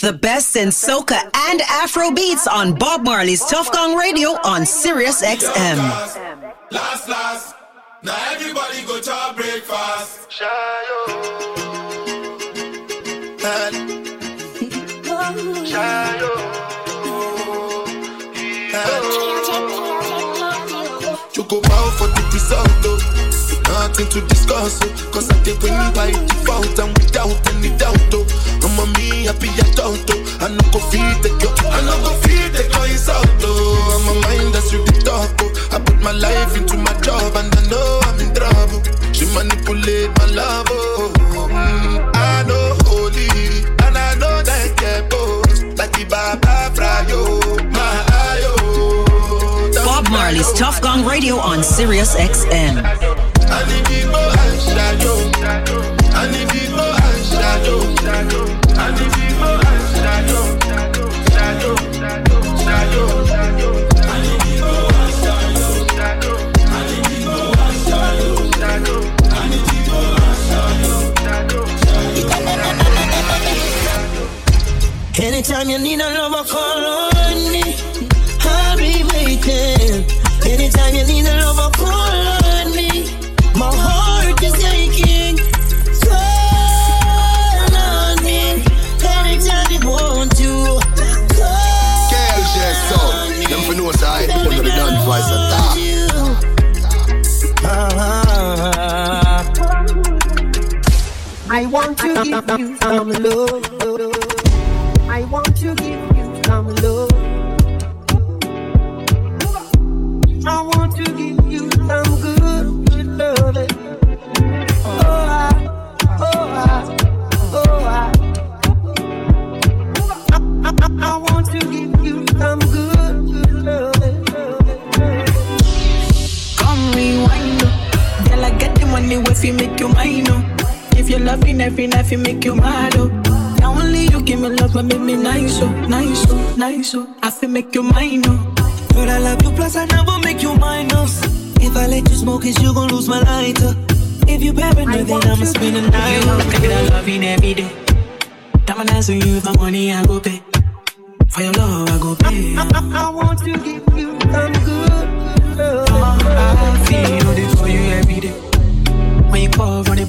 The best in soca and Afro beats on Bob Marley's Tuff Gong Radio on Sirius XM. Last, last, now everybody go to breakfast. Shayo. Shayo. You go bow for the result, though. Nothing to discuss, oh. Cause I did win by default and without any doubt, oh. I'm a me happy adult, oh. I no go feed the girl, I no go feed the girl insult, oh. I'm a mind that's you the talk, oh. I put my life into my job and I know I'm in trouble. She manipulate my love, oh. Mm, I know holy and I know that get like the Baba Frayo, my. Bob Marley's Tuff Gong Radio on Sirius XM. Anytime you need a lover, call on me. I'll be waiting. Anytime you need a lover, want to give you some love. Loving every night, you make you mad, oh. Now only you give me love and make me nice, oh, nice, oh, nice, oh. I feel make you mine, oh. But I love you, plus I never make you minus. Oh. If I let you smoke it, you gon' lose my lighter. If you paranoid, then I'ma spend the night. Oh. You know, get that loving every day. Time and answer you for money, I go pay. For your love, I go pay. I, I want to give you some good love. I feel it for you every day. When you call, run it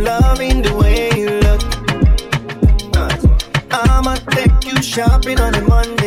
Loving the way you look. Uh, I'ma take you shopping on a Monday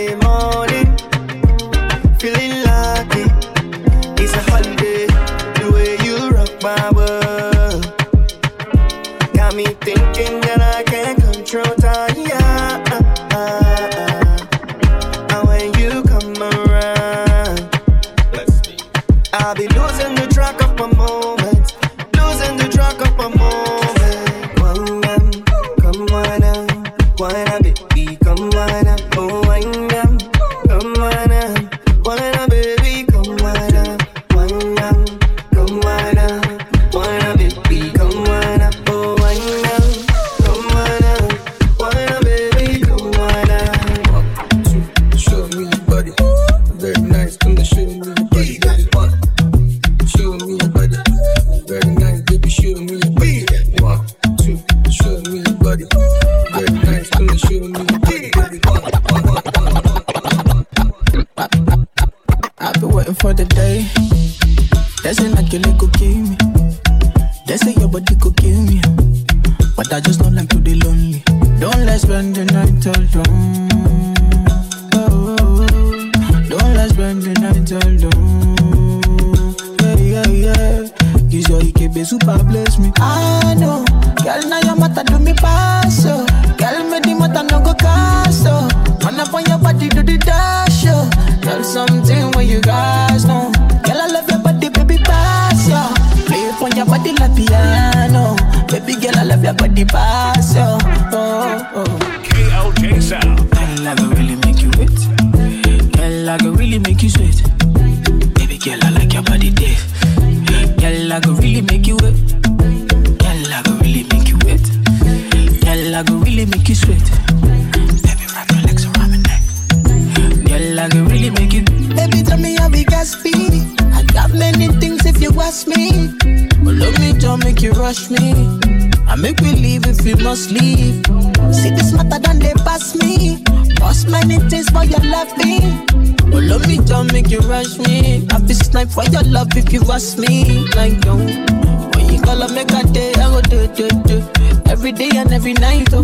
me. Lost many things for your loving. But love me, don't make you rush me. I feel snipe for your love if you ask me. Like yo, when you call up, make a day, I go do do do. Every day and every night, oh.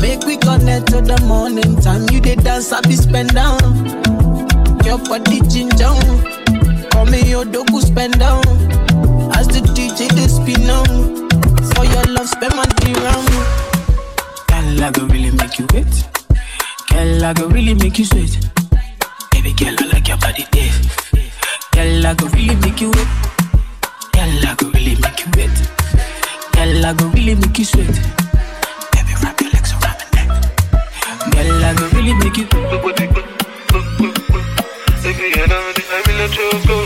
Make we connect to the morning time. You did dance, I be spend down. Your body ginger. Call me your dogu spend down. As the DJ they spin on. For your love, spend my round. Girl, I go really make you wet. Girl, I go really make you sweat. Baby girl, I like your body taste. Girl, I go really make you wet. Girl, I go really make you wet. Girl, I go really make you sweat. Baby, wrap your legs around my neck. Girl, I go really make you. Baby, you know that I'm in a choco.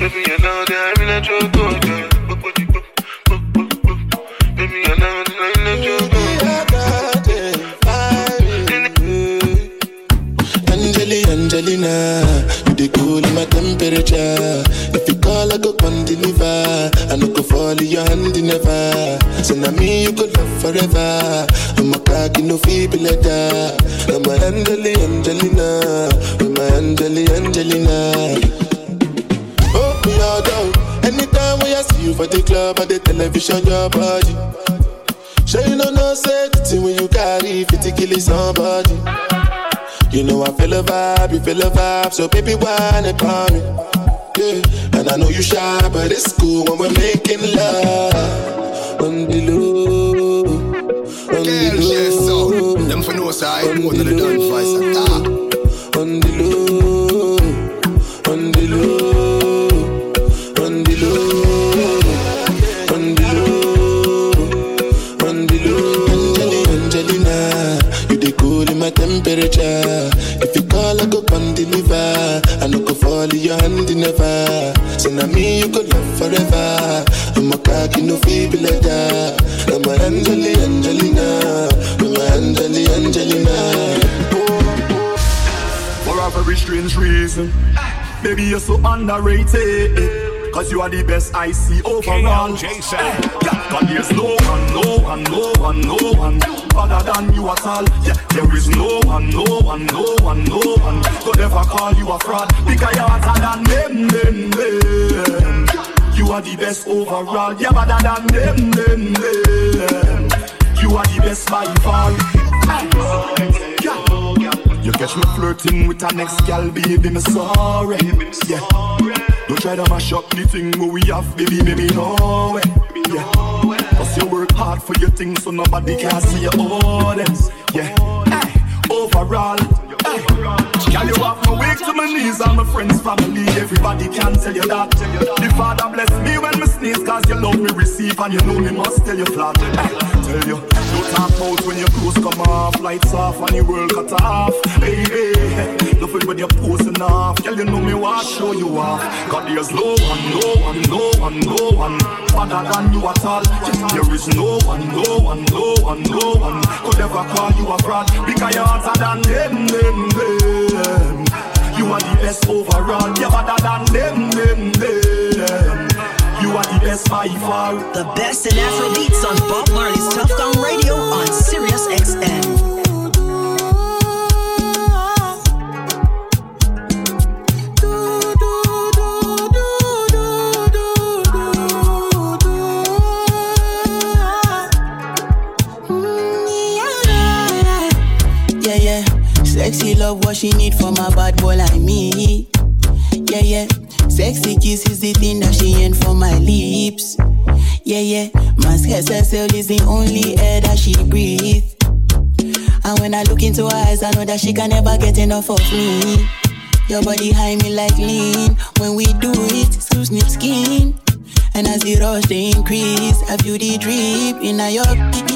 Baby, you know that I'm in a choco. Baby, dinner. You dey cool in my temperature. If you call, I go come deliver. I no go fall in your hand never. So now me you could love forever. I'm a cocky no feeble letter. I'm a Angeli Angelina. I'm a Angeli Angelina. Oh, me all down. Anytime when I see you for the club or the television, your body. Sure you don't know, say the thing when you carry, if it kill somebody. You know I feel a vibe, you feel a vibe, so baby, why not me? Yeah, and I know you shy, but it's cool when we're making love on the low, on the low. Them for no side, more than a done voice on the low, on the low, temperature. If you call, I go come deliver. I no go fall in your hand never. So now me you go love forever. I'm a cocky no feeble that. I'm a Angelina, Angelina, I'm a Angelina, Angelina. For a very strange reason. Baby, you're so underrated. Cause you are the best I see overall. KLJ eh, Yeah, cause there's no one, no one, no one, no one Better than you at all. Yeah, there is no one, no one, no one, no one Could ever call you a fraud Because you're hotter than them, them, them You are the best overall. Yeah, better than them, them, them You are the best by far. Yeah. You catch me flirting with a next gal, baby, me sorry. Yeah. Don't try to mash up the thing where we have, baby, baby, no way. Yeah. Cause you work hard for your things, so nobody can see your orders. Yeah. Hey. Overall, hey. Girl, you have my wake to my knees and my friends, family. Everybody can tell you that. The Father bless me when me sneeze, cause you love me receive and you know me must tell you flat. Hey. Tell you, don't talk out when your clothes come off, lights off and the world cut off. Hey, hey, hey. Love it when you're posing off. Girl, you know me want show you off. God, there's no one, no one, no one, no one better than you at all. There is no one, no one, no one, no one could ever call you a fraud because you're hotter than them, them, them. You are the best overall. You're better than them, them, them. You are the best by far. The best in Afro beats on Bob Marley's Tuff Gong Radio on Sirius XM. Sexy love, what she need from a bad boy like me. Yeah, yeah. Sexy kiss is the thing that she ain't for my lips. Yeah, yeah. Mask herself is the only air that she breathes. And when I look into her eyes, I know that she can never get enough of me. Your body high me like lean. When we do it, so snip skin. And as the rush they increase, I feel the drip in your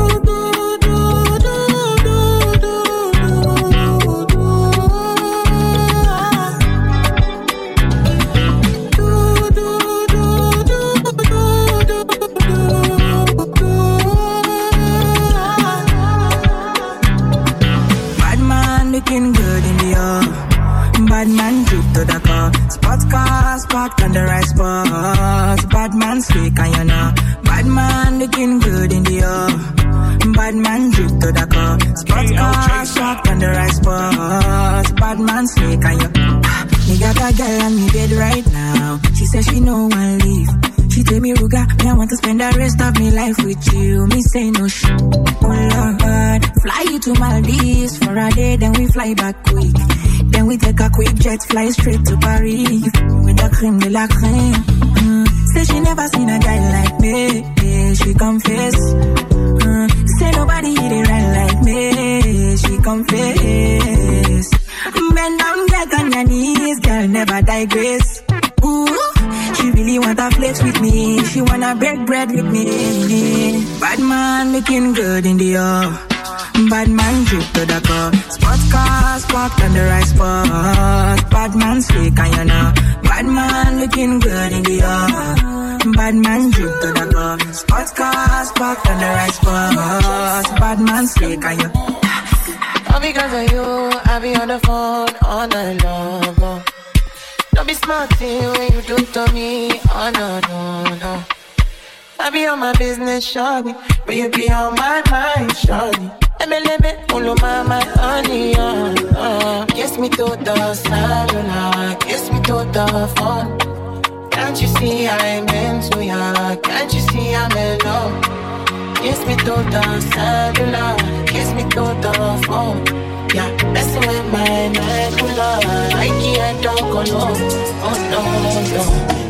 Shawty, but you be on my mind, shawty. Let me, all of my, my honey, uh, uh. Kiss me to the cellular, kiss me to the phone. Can't you see I'm into ya? Can't you see I'm in love? Kiss me to the cellular, kiss me to the phone. Yeah, messing with my medulla, like yeah, don't go low. Oh no, no.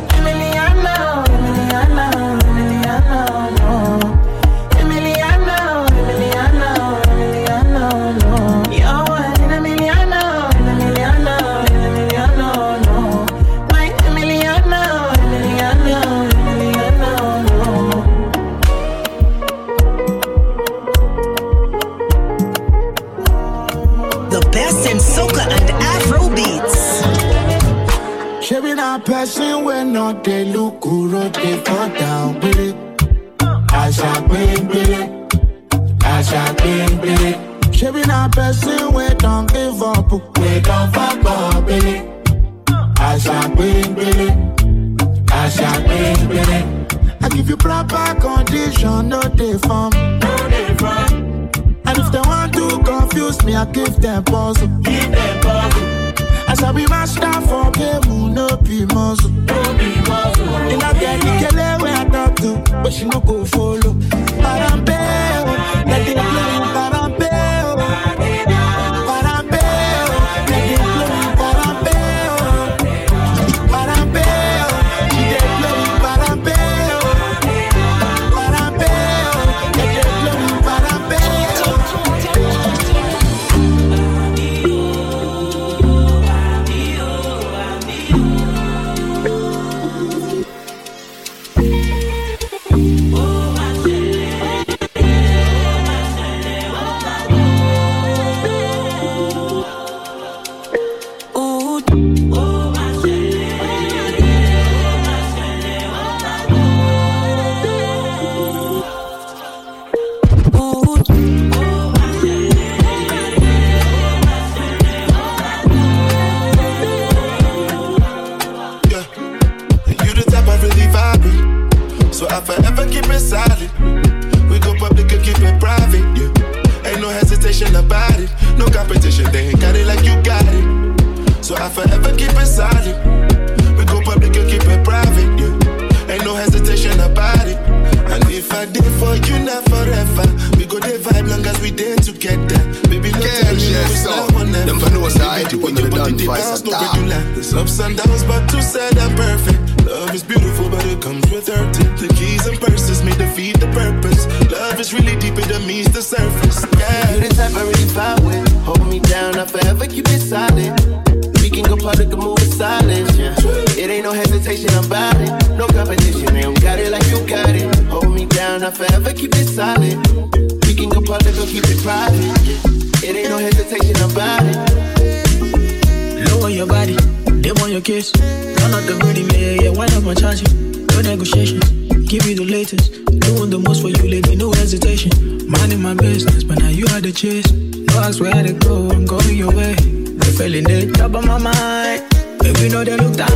I'm perfect. Love is beautiful, but it comes with hurting. The keys and purses may defeat the purpose. Love is really deep, it means the surface. Yeah. You the type I really vibe with. Hold me down, I forever keep it solid. We can go public and move in silence, yeah. It ain't no hesitation about it. No competition, they don't got it like you got it. Hold me down, I'll forever keep it solid. We can go public or keep it private, yeah. It ain't no hesitation about it. Lower your body, they want your kiss. Turn up the booty, man, yeah, why not my charge you? No negotiations, give you the latest. Doing the most for you, lady, no hesitation. Minding my business, but now you had the chase. No ask where to go, I'm going your way. The feeling the top of my mind, baby, know they look tight.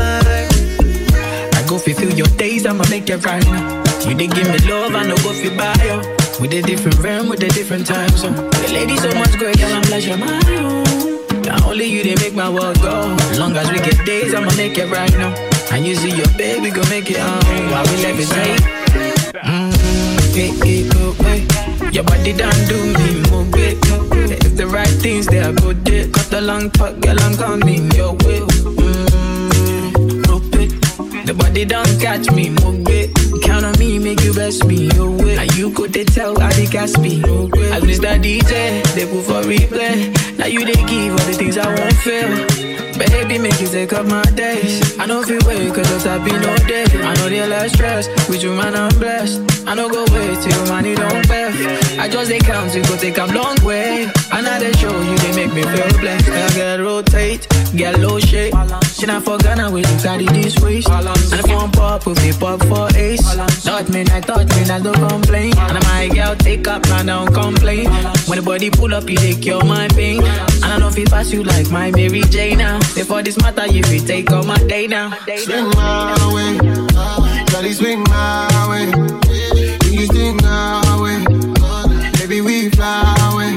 I go fulfill your days, I'ma make it right now. You didn't give me love, I know go feel by. With a different realm, with a different time zone. The lady so much great, girl, I'm like, you're my own. Only you, they make my world go. As long as we get days, I'ma make it right now. And you see your baby, go make it on. While we levitate. Mm, hey, hey, go, hey. Your body done do me, move it. If the right things, they are good. Day. Cut the long talk, girl, I'm coming your way. Body don't catch me, it. Count on me, make you best me your way. And you could they tell how they gas me. As Mr. DJ, they put for replay. Now you they give all the things I won't feel. Baby, make you take up my days. I know if you wait, cause the top be no day. I know they less stress, with you man I'm blessed. I know go wait till money don't bath. I just they count, you go take a long way. And now they show you, they make me feel blessed. I get rotate, get low shape. She not for Ghana, we you carry this waist. And if one pop, if me pop for ace. Thought me, I thought me, I don't complain. And my girl take up, I don't complain. When the body pull up, you take cure my pain. And I know if it pass you like my Mary Jane now. Before this matter, you take all my day now. Swing my way, uh, Daddy swing my way. You swing my way, uh, baby we fly away.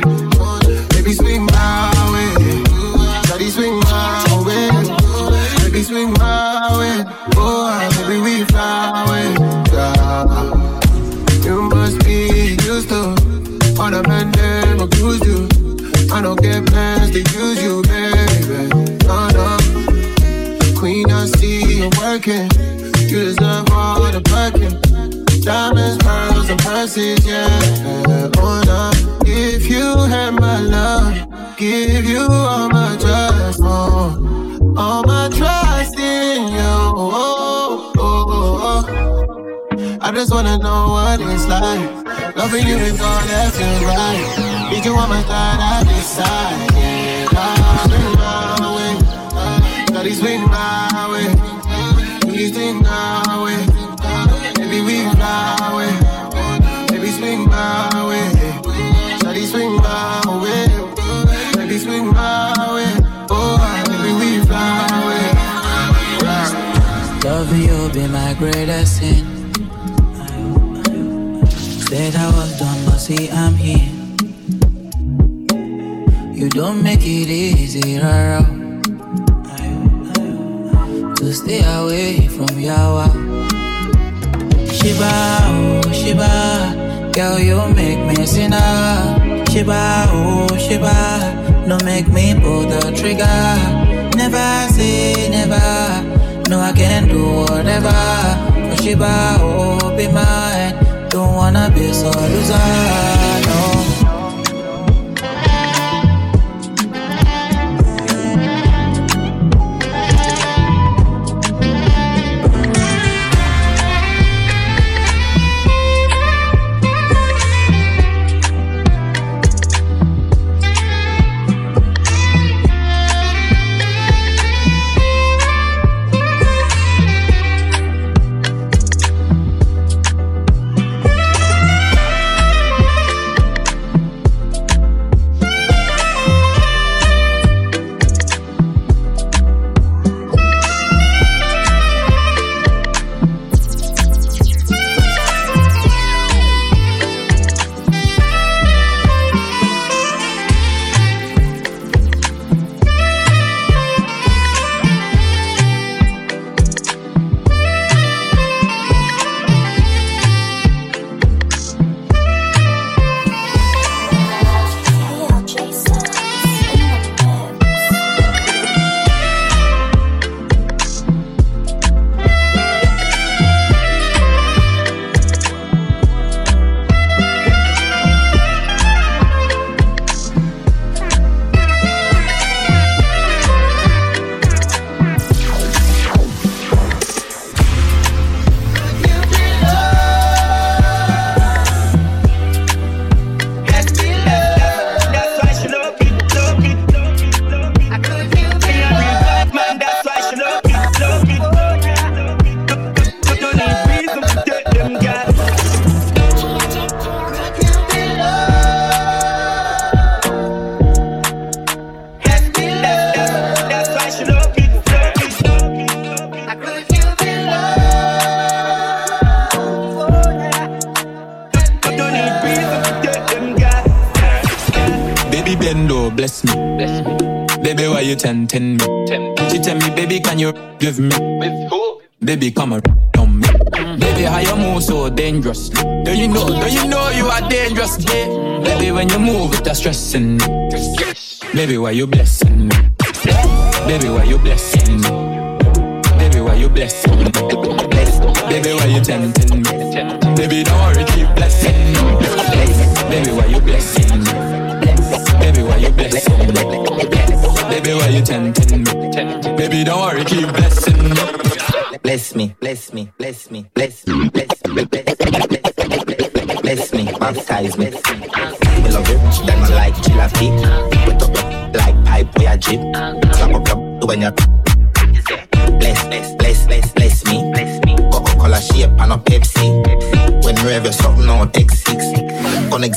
Baby swing my way, uh, Daddy swing my way. Baby swing my way. Oh, baby, we fly away. Yeah. You must be used to all the men them abuse you. I don't get plans to use you, working. You deserve all the working. Diamonds, pearls, and purses, yeah. Oh, no. If you had my love, give you all my trust, oh. All my trust in you, oh, oh, oh, oh. I just wanna know what it's like. Loving you is all left and right. Need you on my side, I decide. Yeah, I swing my way. Gotta swing my way. Please swing my way. Baby, we fly away. Baby, swing my way. Shawty, swing my way. Baby, swing my way. Oh, baby, we fly away. Loving you be my greatest sin. Said I was done, but see I'm here. You don't make it easy, rara. Stay away from Yawa. Shiba, oh Shiba, girl you make me sinner. Shiba, oh Shiba, no make me pull the trigger. Never say never, no I can do whatever. Shiba, oh be mine, don't wanna be so loser, no.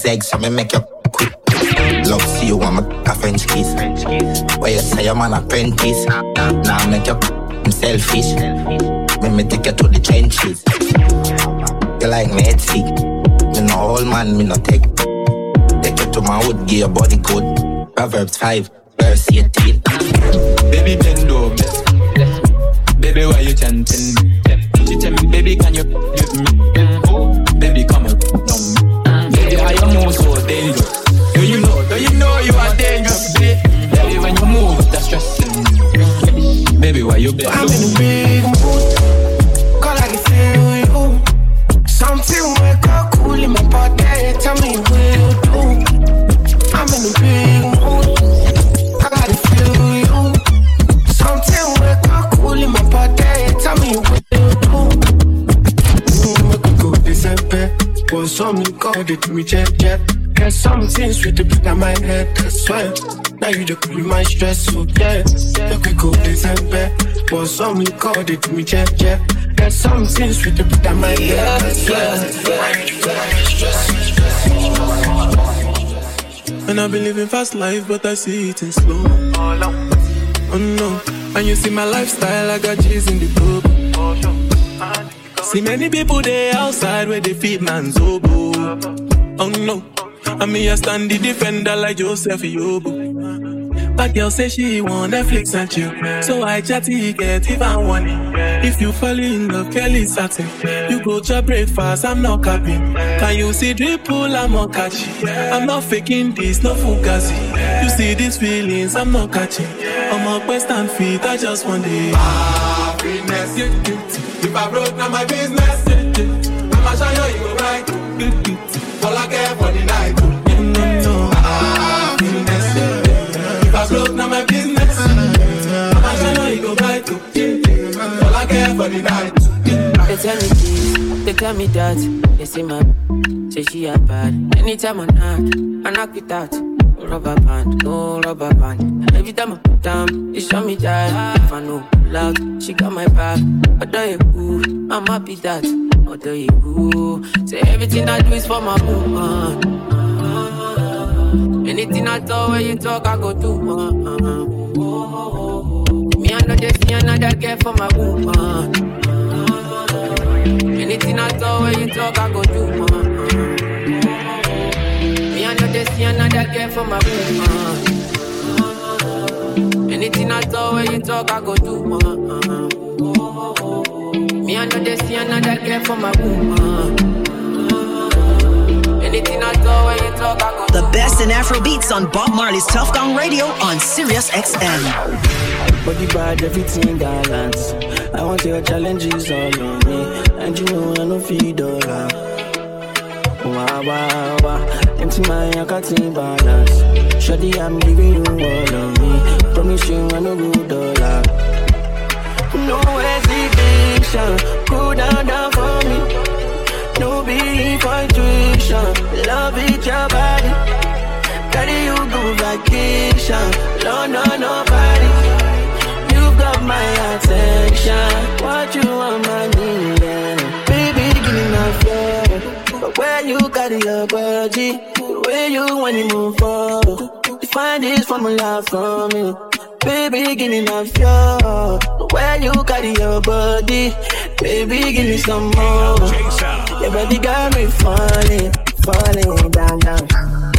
Gonna so me make you quick. Love see you want me a French kiss. Where you say I'm an apprentice. Now make you I'm selfish. Me me take you to the trenches. You like me head sick. Me no old man, me no take. Take you to my wood, give your body good. Proverbs 5, verse 18. Baby Bendo, bless me. Baby, why you tempting me? She tell me, baby, can you give me? Baby, why you bend I'm in a big mood. Call I can feel you. Something wake up cool in my body. Tell me what you do. I'm in a big mood. I gotta feel you. Something wake up cool in my body. Tell me what you do. Make we go December. Want something called it me jet jet. Get something sweet to put on my head. That's why. Now you the cool my stress, so yeah. Make we go December. Want something call it me jet jet. Get something sweet to put on my head. You the cool my stress. And I've been living fast life, but I see it in slow. Oh no, and you see my lifestyle, I got G's in the club. See many people there outside where they feed man's oboe. Oh no, and me I stand the defender like Joseph Yobo. But girl say she want Netflix and chill, so I chatty get even one. If you fall in love, Kelly satin. You go to breakfast, I'm not capping. Can you see dripple, I'm not catching. I'm not faking this, no fugazi. You see these feelings, I'm not catching. I'm a and feet, I just want the happiness. If I broke, now my business. I'ma show you, you go right. All I care for the night. For night. They tell me this, they tell me that. They say my say she a bad. Anytime I knock, I knock it out. Rubber band, no rubber band. Every time I put down, they show me that. If I know loud, she got my back. Although you ooh, I'm happy that. Although you ooh, say everything I do is for my woman. Anything I talk, when you talk, I go do. Uh, uh, uh. Know see another girl for my woman. Anything I talk, when you talk, I go do. Uh. Me, I know they see another girl for my woman. Anything I talk, when you talk, I go do. Uh. Me, I know they see another girl for my woman. Anything I talk, when you talk, I go The best in Afro beats on Bob Marley's Tuff Gong Radio on Sirius XM. Body bad, everything gallant. I want your challenges all on me. And you know I no feed dollar. Wow, wow, wow. Empty my account in balance. Shawty, I'm giving you all of me. Promise you I no good dollar. No hesitation. Go down, down for me. No be infatuation. Love it, your body. Carry you go vacation. No, no, nobody. Got my attention. What you want, my need? Baby, give me my flow. But where you carry your body, the way you want to move forward. Find this formula from you. Baby, give me my fuel. The way you carry your body, baby, give me some more. Your body got me falling, falling down, down.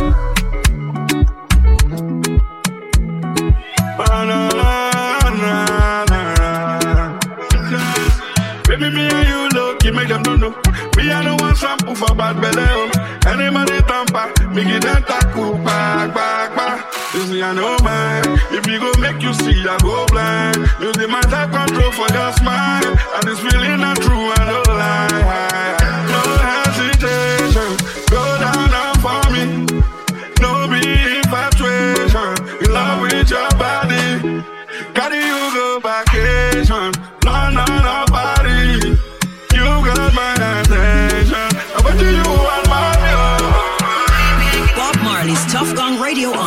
For bad belly. oh. Anybody tamper, me give them tackle, back, back, back. You see, I know mine. If you go make you see, I go blind. Using my time control for your smile. And this feeling not true, I don't lie.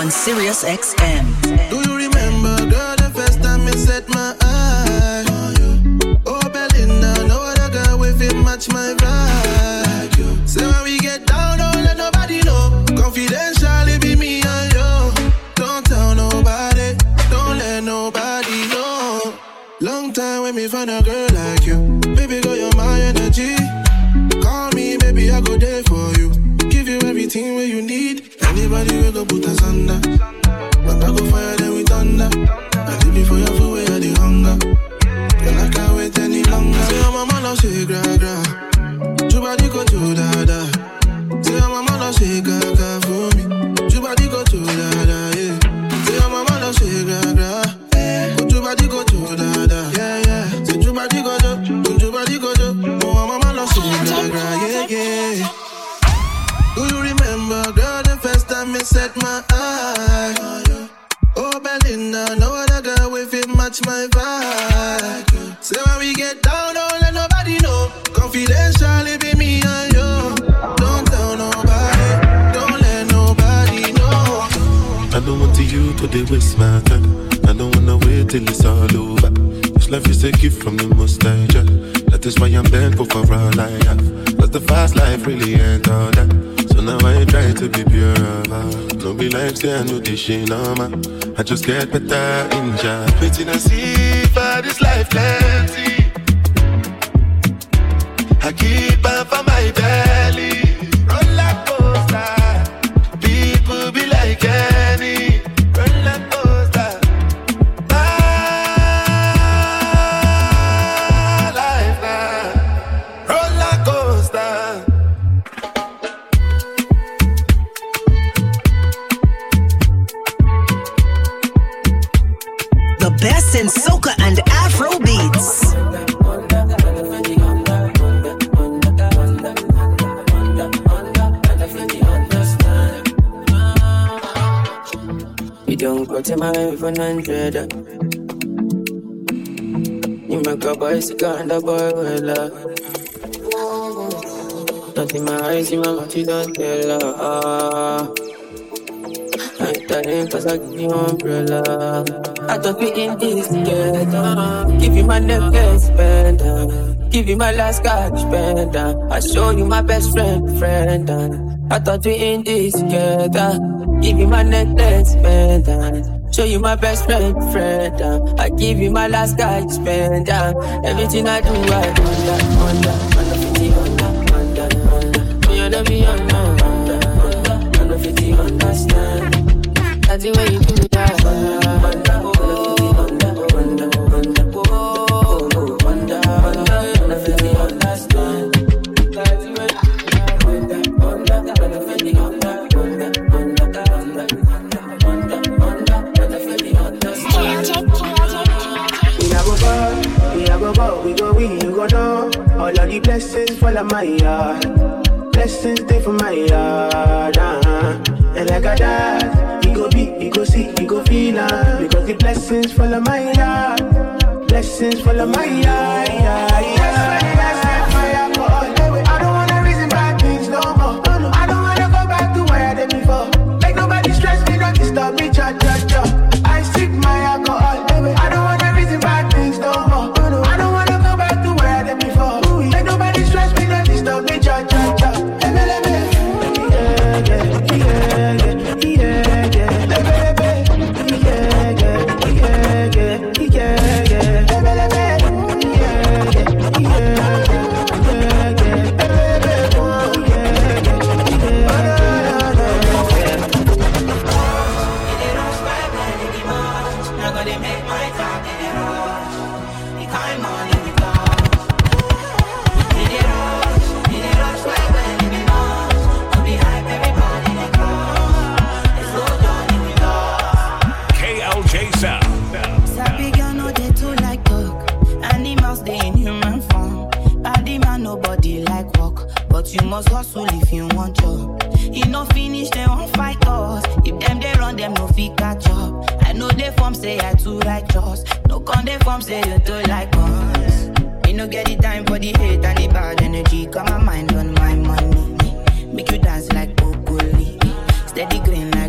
On Sirius XM. Do you remember, girl, the first time you set my? Oh, Belinda, no other girl with it match my vibe. Like say I know this shit no man. I just get better in Jah. Waiting and see for this life plenty. 100. You make a bicycle and a boy well up. Nothing my eyes, in my mouth, don't tell her. I tell him cause I give you umbrella. I thought we in this together. Give you my necklace, better. Give you my last cash, spend I show you my best friend, friend. I thought we in this together. Give you my necklace, spend Show you my best friend, friend. Uh. I give you my last guy to spend. Uh. Everything I do, I do that. On that, on the on that, on that, on that. On that, on that, the blessings fall on my yard. Blessings stay for my yard. Uh-huh. And like a dad, you go be, you go see, you go feel uh, Because the blessings fall on my yard. Blessings fall on my yard. Yeah, yeah. Must hustle if you want job. E no finish dem wan fight us. If them they run them no fit catch up. I know dey form say I too righteous. No con dey form say you too like us. Me no get the time for the hate and the bad energy. Got my mind on my money. Make you dance like broccoli. Steady green like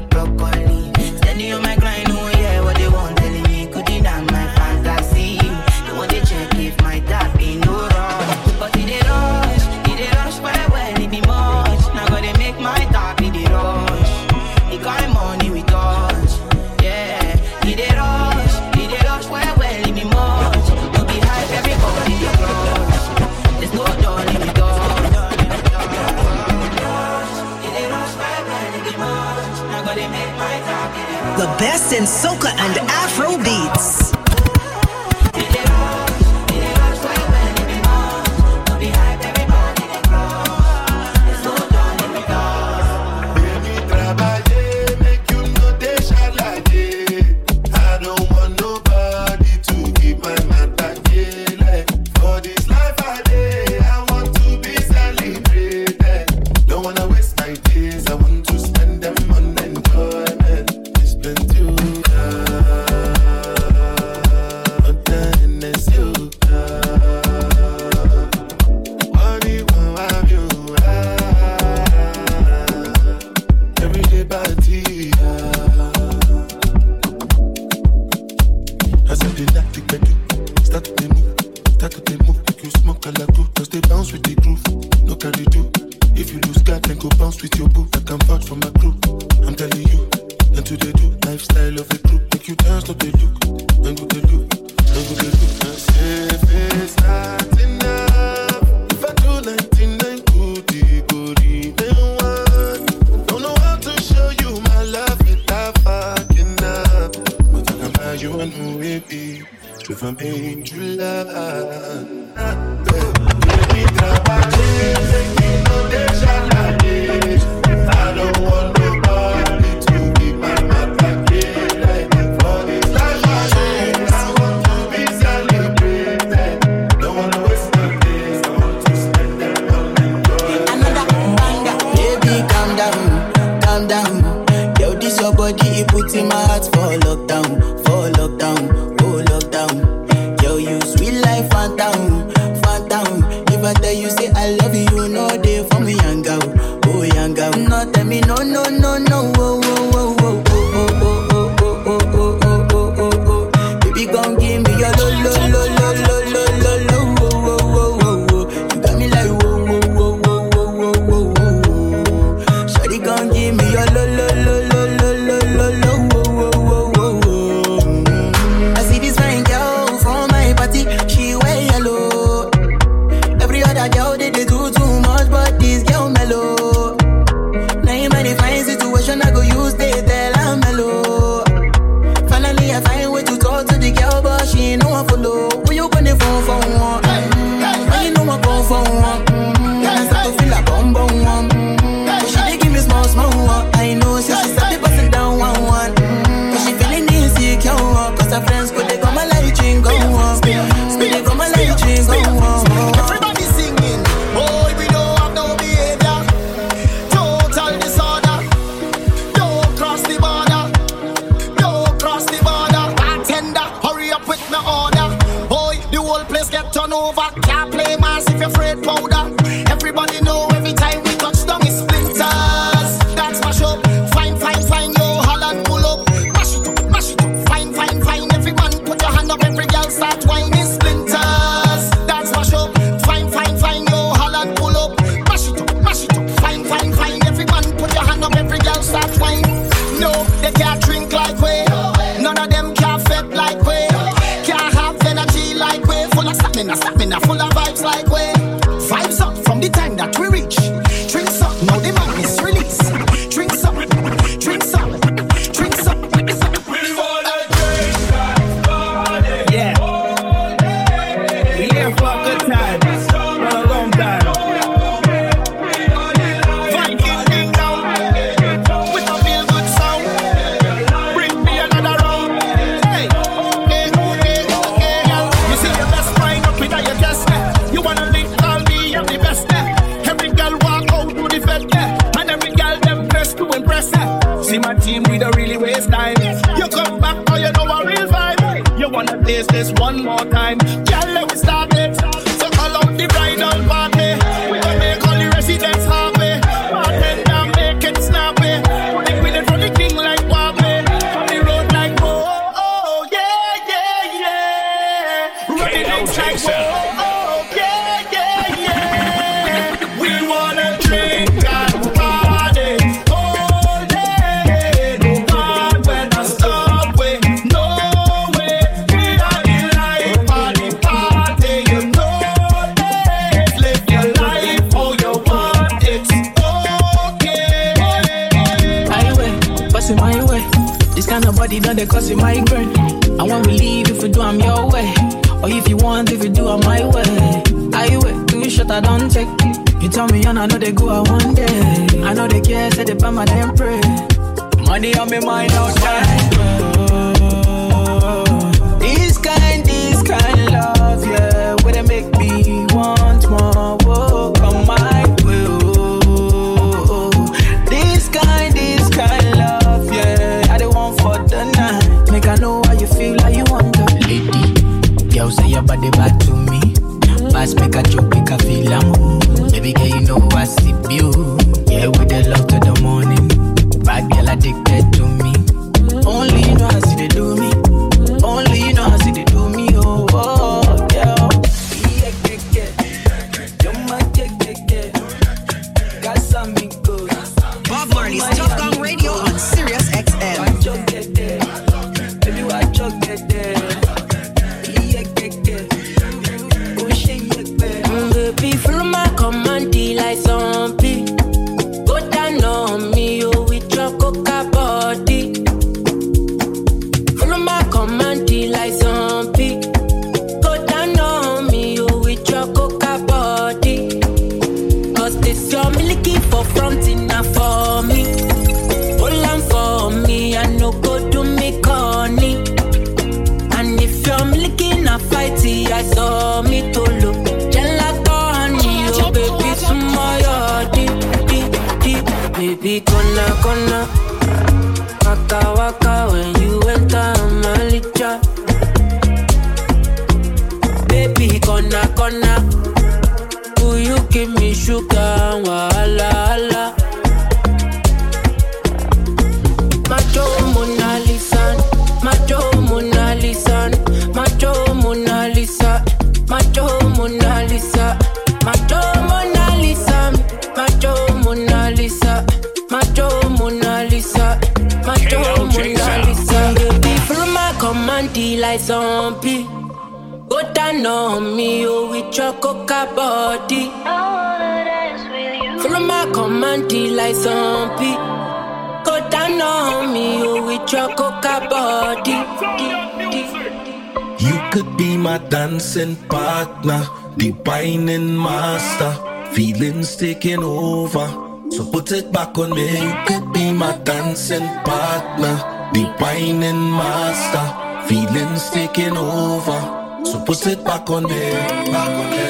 in soca and Afro beats. Baby, gonna, gonna. Waka, waka, when you enter my licha. Baby, gonna, gonna. Will you give me sugar, wala, on me, oh, with your coca body. Follow my command, like zombie. Go down on me, oh, with your coca body. You could be my dancing partner, the whining master, feelings taking over. So put it back on me. You could be my dancing partner, the whining master, feelings taking over. So put it back on me, back on me,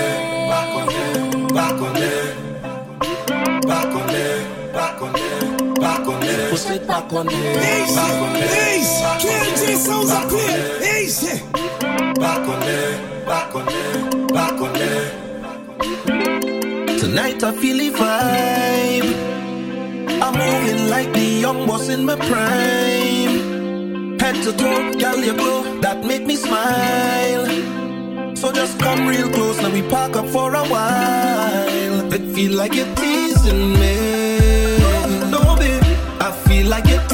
back on me, back on me, back on me, back on me, back on me. Put it back on me, back on me. Ace, KLJ sounds are clear. Ace. Back on me, back on me, back on me. Tonight I feel the vibe. I'm moving like the young boss in my prime. Head to toe, girl, you glow, that make me smile. So just come real close, now we park up for a while. It feel like you're teasing me. No, babe, I feel like you're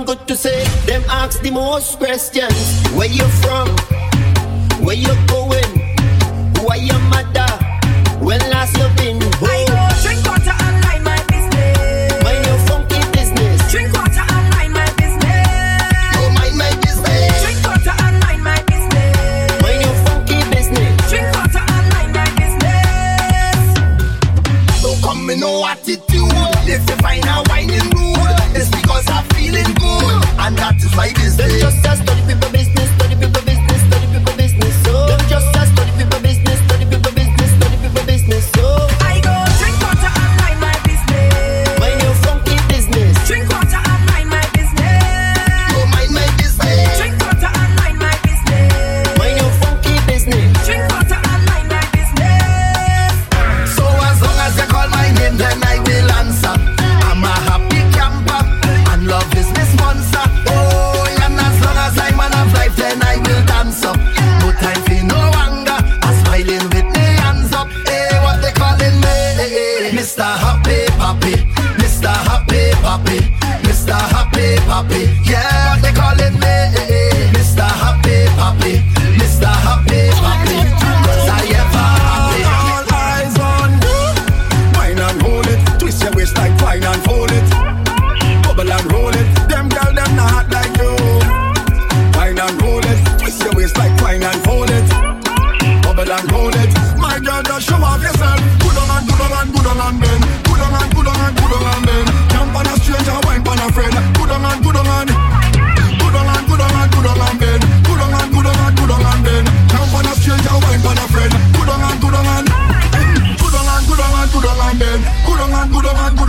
nothing good to say. Them ask the most questions. Where you from? Where you going? Who are your?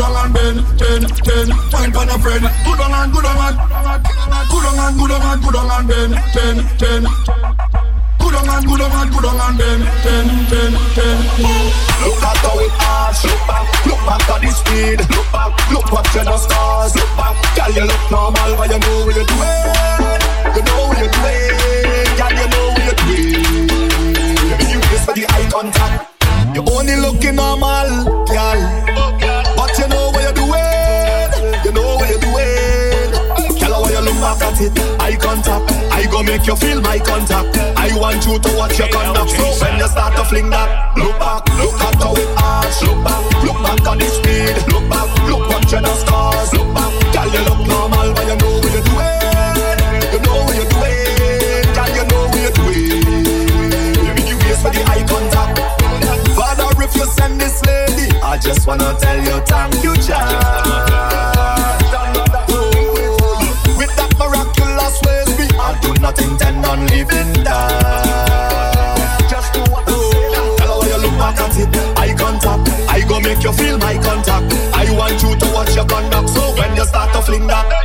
On and bend. Bend, bend. Wine on a friend. Good on and good on and. Good on and good on and good on and bend. Bend, bend. Good on and good on and good on and bend. Bend, bend, bend. Look at how it arch. Look back, look back at the speed. Look back, look what you just caused. Look back, girl, you look normal, but you know what you're doing. You know what you're doing, girl, you know what you're doing. You kiss for the eye contact. You only looking normal, girl, at it, eye contact. I go make you feel my contact. I want you to watch your conduct. So when you start to fling that, look back, look at how it arch. Look back, look back at the speed. Look back, look what you done scars. Look back, girl, you look normal, but you know what you're doing. You know what you're doing, girl, you know what you're doing. You waste for the eye contact. Father, if you send this lady, I just wanna tell you thank you, child. On that. Just do what I say. Tell her you look back at it, eye contact. I go make you feel my contact. I want you to watch your conduct. So when you start to fling that,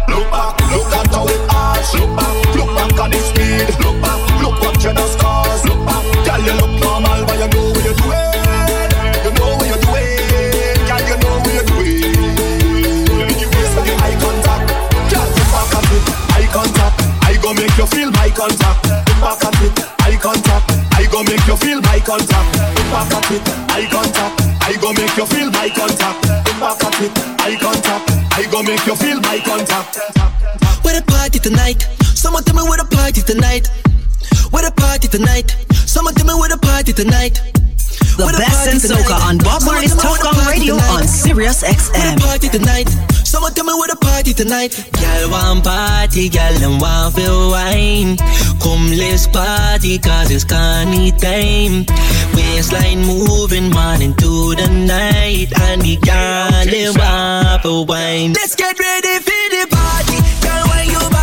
contact. Look back at it, eye contact. I go make you feel my contact. Look back at it, eye contact. I go make you feel my contact. Where the party tonight? Someone tell me where the party tonight. Where the party tonight? Someone tell me where the party tonight. The best in soca on Bob Marley's Tuff Gong Radio on Sirius XM. party tonight? Someone tell me where the party tonight. Girl want party, girl them want feel wine. Come let's party cause it's carny time. Waistline moving morning to the night. And the girl they want wine. Let's get ready for the party. Girl wine your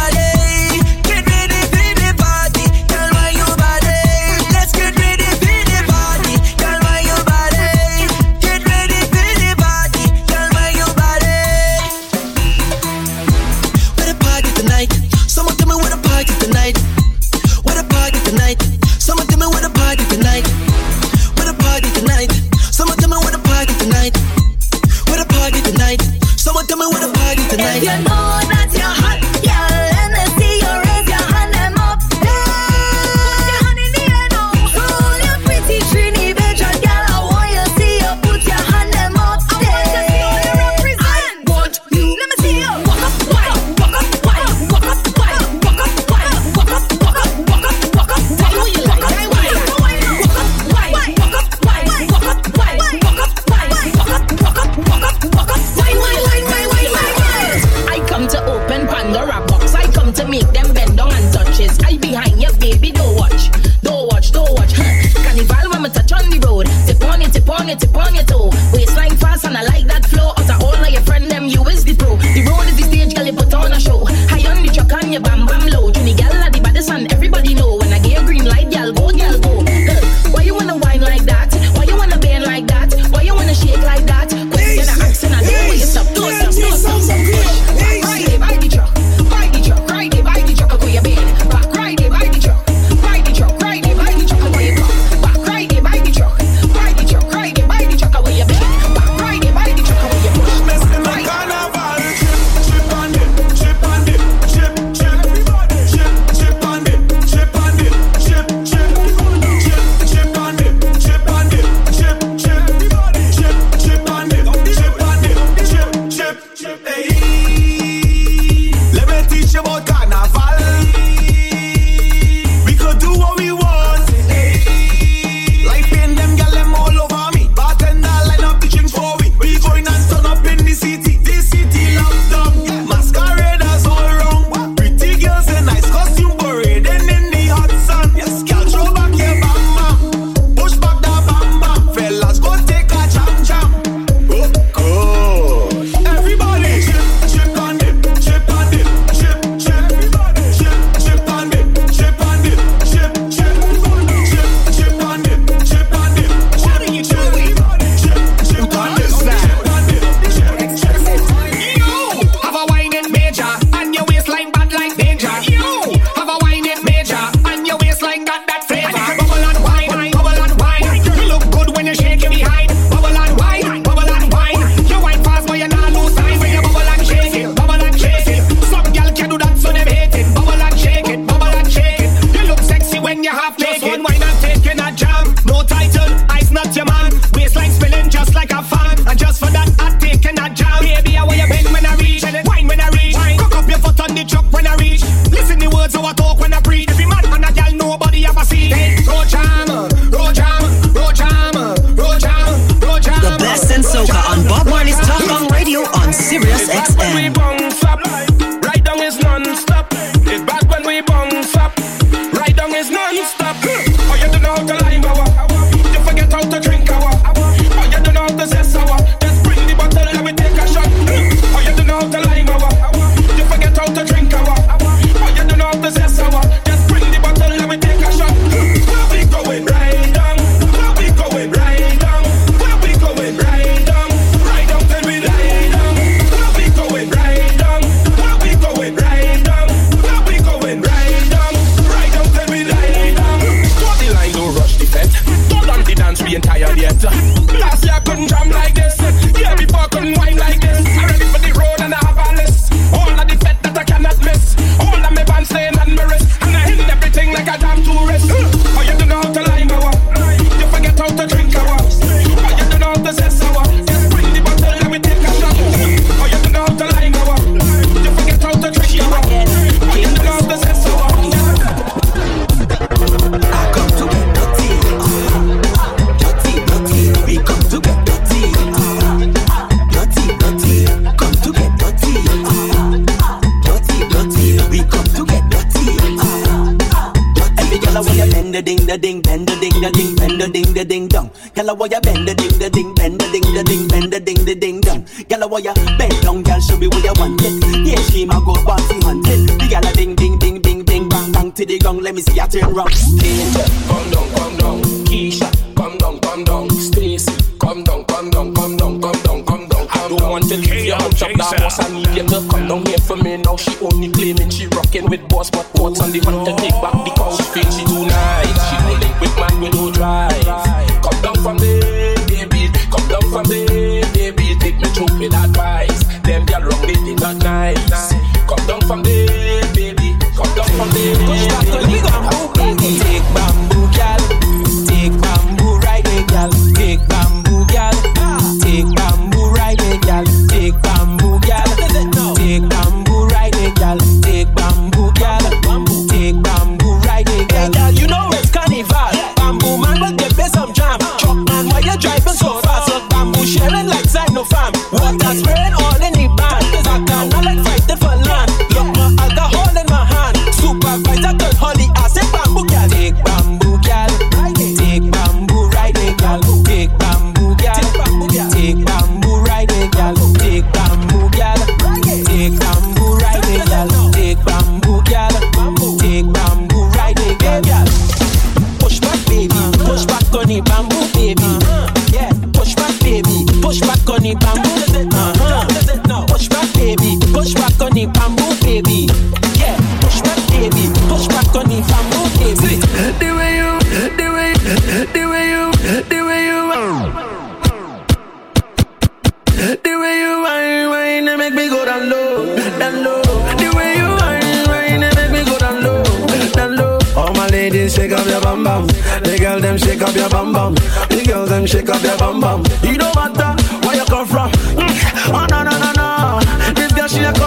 Gyal, why you bend the ding, the ding, bend the ding, the ding, bend the ding, the ding, dong. Gyal, why you bend down, gyal, show me what you want it. Yeah, she my good bouncy hunt it. The gyal, ding, ding, ding, ding, ding, bang, bang, to the gong. Let me see you turn round. Angel, come down, come down. Keisha, come down, come down. Stacy, come down, come down, come down, come down, come down. I don't want to leave you out of that boss. I need you to come down here for me now. She only claiming she rocking with boss.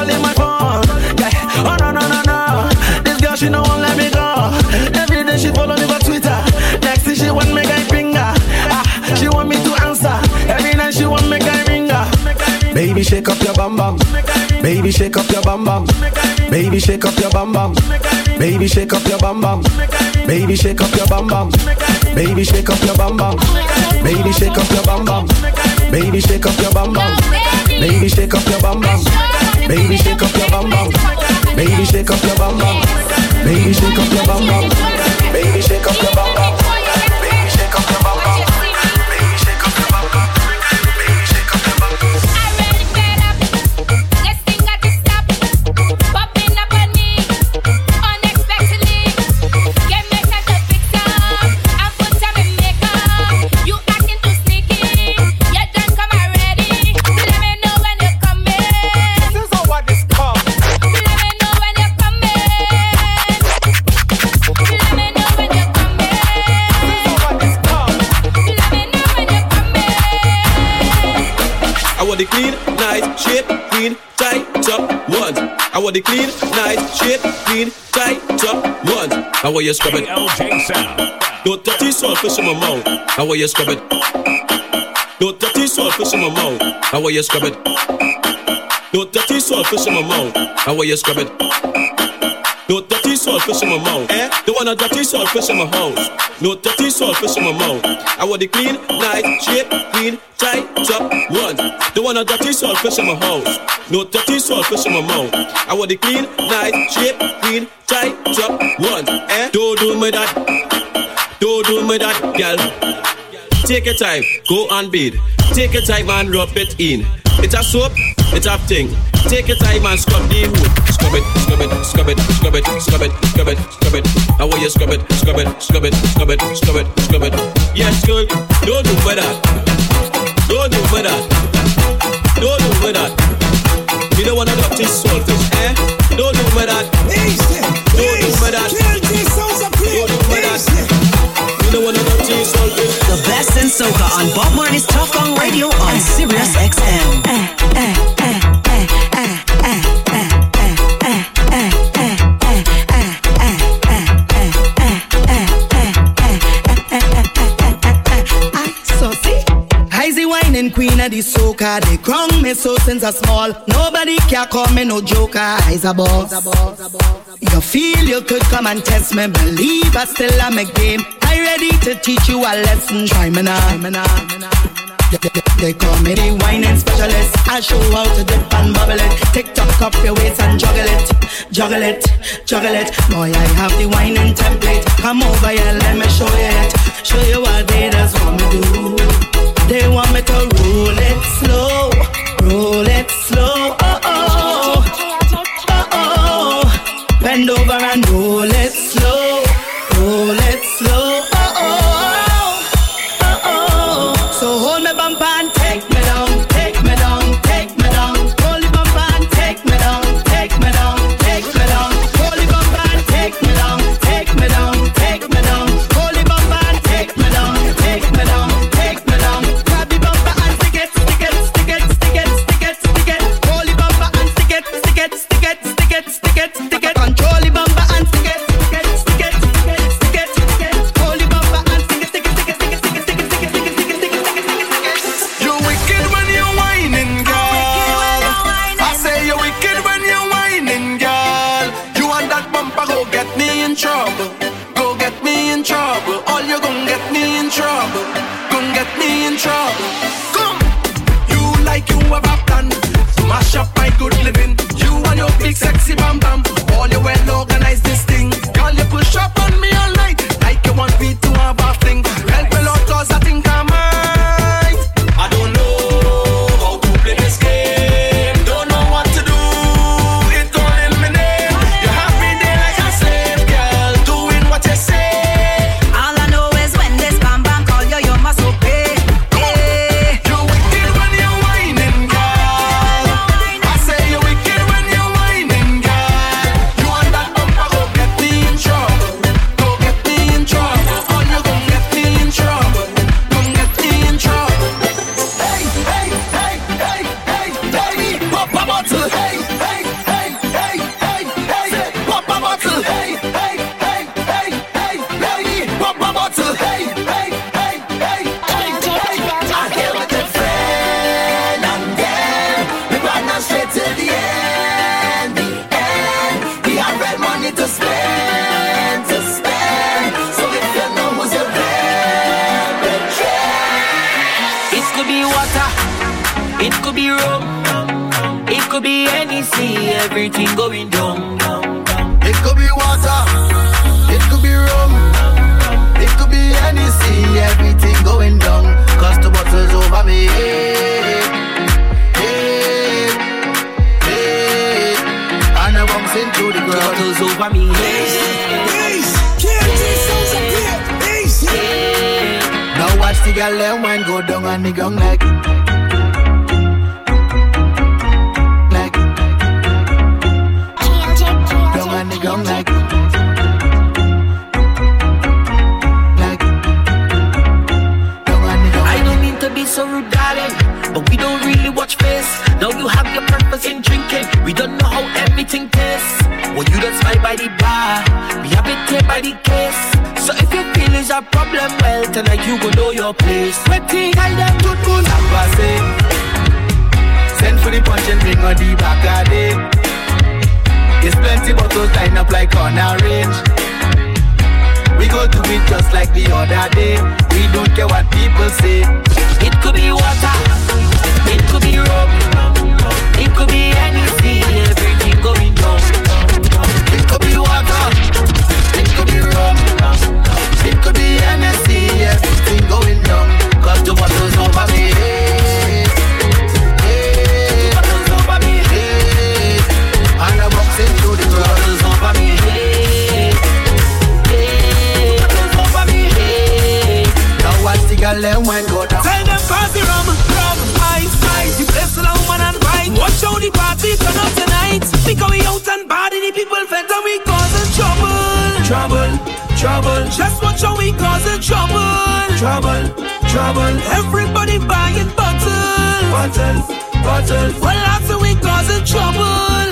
Calling my phone. Yeah. Oh no no no no. This girl she no won't let me go. Every day she follow me for Twitter. Next thing she want me guy finger. Ah, she want me to answer. Every night she want me guy ringer. Baby shake up your bum bum. Baby shake up your bum bum. Baby shake up your bum bum. Baby shake up your bum bum. Baby shake up your bum bum. Baby shake up your bum bum. Baby shake up your bum bum. Baby shake up your bum bum. Baby shake up your bum bum. Baby shake up your bum bum. Baby shake up your bum bum. Baby shake up your bum bum. Baby shake up your bum Now why you scrub it? Don't touch this fish in my mouth. Now why you scrub it? Don't touch this fish in my mouth. Now why you scrub it? Don't touch this fish in my mouth. Now why you scrub it? Don't touch dirty saltfish in my mouth. Eh? The one a dirty saltfish in my house. No dirty saltfish in my mouth. I want the clean, nice, shape, clean, tight, top ones. The one a dirty saltfish in my house. No dirty saltfish in my mouth. I want the clean, nice, shape, clean, tight, top ones. Eh? Don't do me that. Don't do me that, girl. Take your time, go and bathe. Take your time and rub it in. It's a soap, it's a thing. Take your time and scrub the hood. Scrub it, scrub it, scrub it, scrub it, scrub it, scrub it, scrub it. How will you scrub it, scrub it, scrub it, scrub it, scrub it, scrub it? Yes, girl, don't do me that. Don't do me that. Don't do me that. You don't wanna duck this saltfish, eh? Don't do me that. Don't do me that. In soca on Bob Marley's Tuff Gong Radio on Sirius XM. Queen of the soca. They crown me so since I small. Nobody can call me no joker. I's a boss. You feel you could come and test me. Believe I still am a game. I ready to teach you a lesson. Try me now. They, they- they call me the whining specialist. I show how to dip and bubble it. Tick tock up your waist and juggle it, juggle it, juggle it. Boy, I have the whining template. Come over here, let me show you it. Show you what they just want me do. They want me to roll it slow, roll it slow. Trouble, trouble. Everybody buying bottles. Bottles, bottles. Well, after we causing trouble.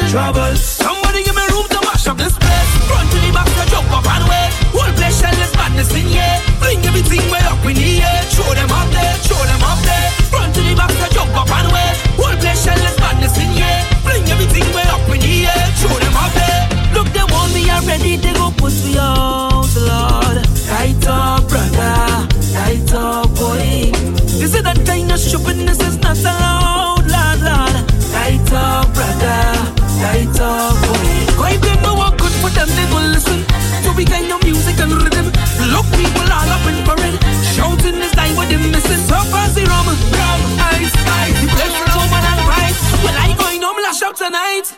Trouble. Somebody give me room to mash up this place. Front to the back to jump up and wait. Whole place shell madness in here. Bring everything way up in the air. Show them up there, show them up there. Front to the back to jump up and wait. Whole place shell madness in here. Bring everything way up in the air. Show them up there. Look, they want me already. They go push me up. your stupidness is not allowed, lad, lad. Tight up, brother, tight up, boy. Why them no work good for them, they go listen to we kind of music and rhythm. Look, people all up in parade, shouting this time, but them missing. So fancy rum, brown ice, ice. The place for rum and rice. Well, I going home, lash up tonight.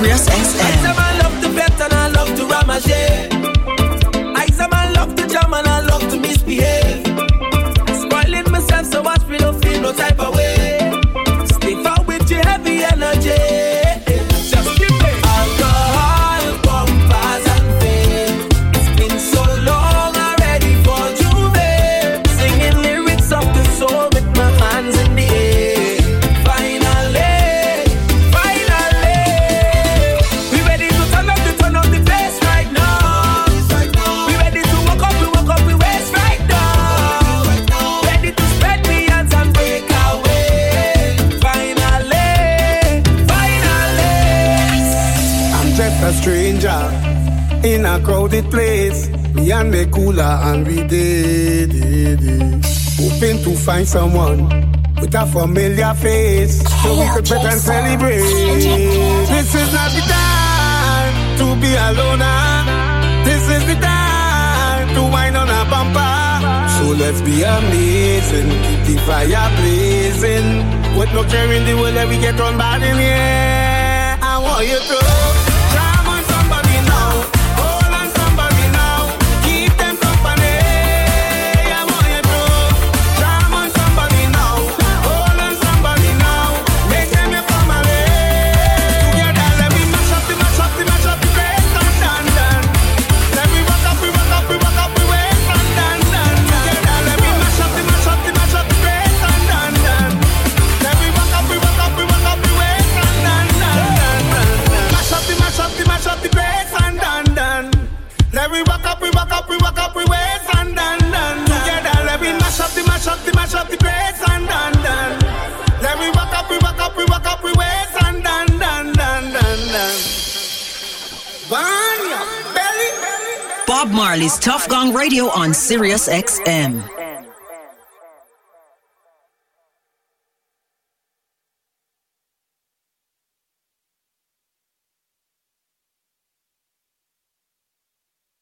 Real SF. find someone with a familiar face so we could pet and celebrate. This is not the time to be a loner. This is the time to wind on a bumper. So let's be amazing, keep the fire blazing. With no care in the world that we get on bad in here. I want you to Tuff Gong Radio on Sirius XM.